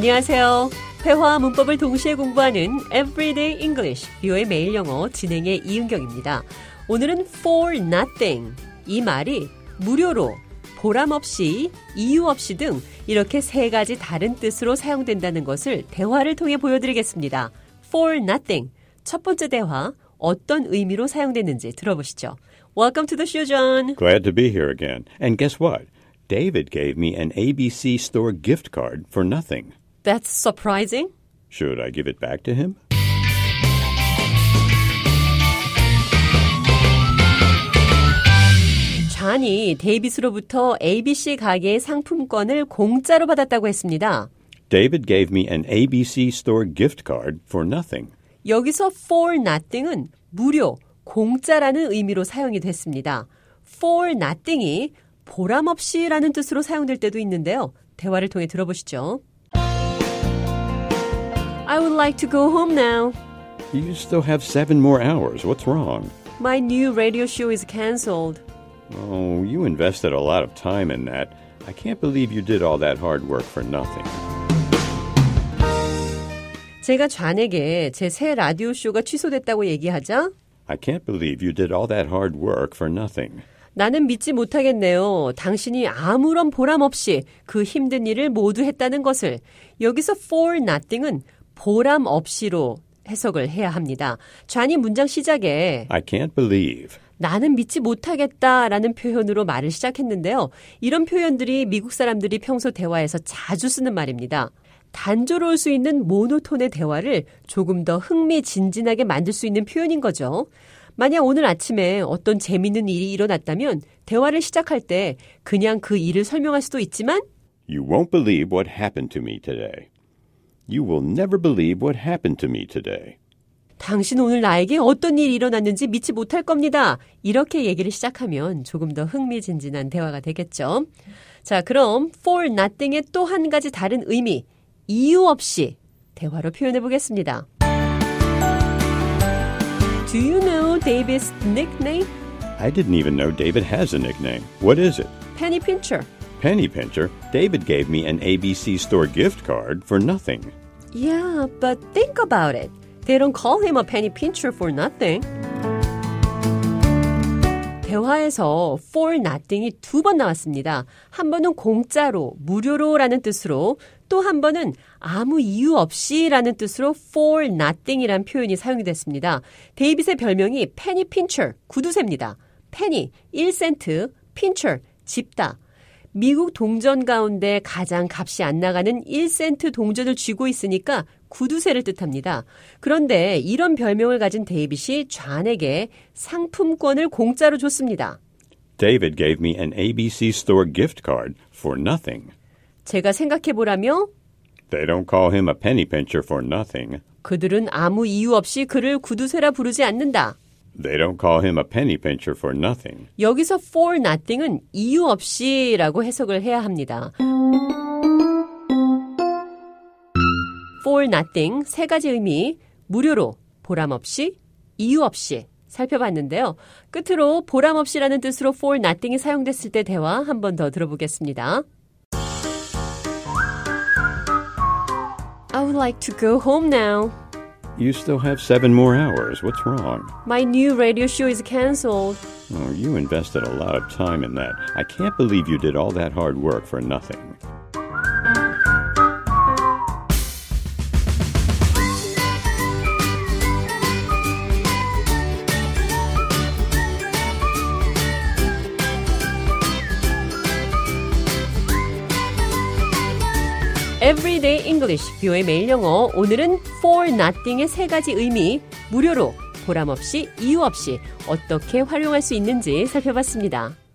안녕하세요. 회화와 문법을 동시에 공부하는 Everyday English, 뷰의 매일 영어 진행의 이은경입니다. 오늘은 for nothing. 이 말이 무료로, 보람 없이, 이유 없이 등 이렇게 세 가지 다른 뜻으로 사용된다는 것을 대화를 통해 보여드리겠습니다. for nothing. 첫 번째 대화, 어떤 의미로 사용됐는지 들어보시죠. Welcome to the show, John. Glad to be here again. And guess what? David gave me an ABC store gift card for nothing. That's surprising. Should I give it back to him? 잔이 데이비스로부터 ABC 가게의 상품권을 공짜로 받았다고 했습니다. David gave me an ABC store gift card for nothing. 여기서 for nothing은 무료, 공짜라는 의미로 사용이 됐습니다. for nothing이 보람 없이라는 뜻으로 사용될 때도 있는데요. 대화를 통해 들어보시죠. I would like to go home now. You still have seven more hours. What's wrong? My new radio show is cancelled. Oh, you invested a lot of time in that. I can't believe you did all that hard work for nothing. 제가 좌에게 제 새 라디오 쇼가 취소됐다고 얘기하자 I can't believe you did all that hard work for nothing. 나는 믿지 못하겠네요. 당신이 아무런 보람 없이 그 힘든 일을 모두 했다는 것을 여기서 for nothing은 보람 없이로 해석을 해야 합니다. 좌니 문장 시작에 I can't believe. 나는 믿지 못하겠다라는 표현으로 말을 시작했는데요. 이런 표현들이 미국 사람들이 평소 대화에서 자주 쓰는 말입니다. 단조로울 수 있는 모노톤의 대화를 조금 더 흥미진진하게 만들 수 있는 표현인 거죠. 만약 오늘 아침에 어떤 재밌는 일이 일어났다면 대화를 시작할 때 그냥 그 일을 설명할 수도 있지만 You won't believe what happened to me today. You will never believe what happened to me today. 당신 오늘 나에게 어떤 일이 일어났는지 믿지 못할 겁니다. 이렇게 얘기를 시작하면 조금 더 흥미진진한 대화가 되겠죠. 자, 그럼 for nothing의 또 한 가지 다른 의미, 이유 없이 대화로 표현해 보겠습니다. Do you know David's nickname? I didn't even know David has a nickname. What is it? Penny Pincher. Penny Pincher. David gave me an ABC store gift card for nothing. Yeah, but think about it. They don't call him a penny pincher for nothing. 대화에서 for nothing이 두 번 나왔습니다. 한 번은 공짜로, 무료로 라는 뜻으로, 또 한 번은 아무 이유 없이 라는 뜻으로 for nothing이란 표현이 사용이 됐습니다. 데이빗의 별명이 penny pincher, 구두쇠입니다. penny, 1센트, pincher, 집다. 미국 동전 가운데 가장 값이 안 나가는 1센트 동전을 쥐고 있으니까 구두쇠를 뜻합니다. 그런데 이런 별명을 가진 데이빗이 저에게 상품권을 공짜로 줬습니다. David gave me an ABC store gift card for nothing. 제가 생각해 보라며 They don't call him a penny pincher for nothing. 그들은 아무 이유 없이 그를 구두쇠라 부르지 않는다. They don't call him a penny pincher for nothing. 여기서 for nothing은 이유 없이라고 해석을 해야 합니다. for nothing 세 가지 의미 무료로 보람 없이 이유 없이 살펴봤는데요. 끝으로 보람 없이라는 뜻으로 for nothing이 사용됐을 때 대화 한 번 더 들어보겠습니다. I would like to go home now. You still have seven more hours. What's wrong? My new radio show is cancelled. Oh, you invested a lot of time in that. I can't believe you did all that hard work for nothing. Everyday English, 뷰의 매일 영어. 오늘은 for nothing의 세 가지 의미, 무료로, 보람 없이, 이유 없이 어떻게 활용할 수 있는지 살펴봤습니다.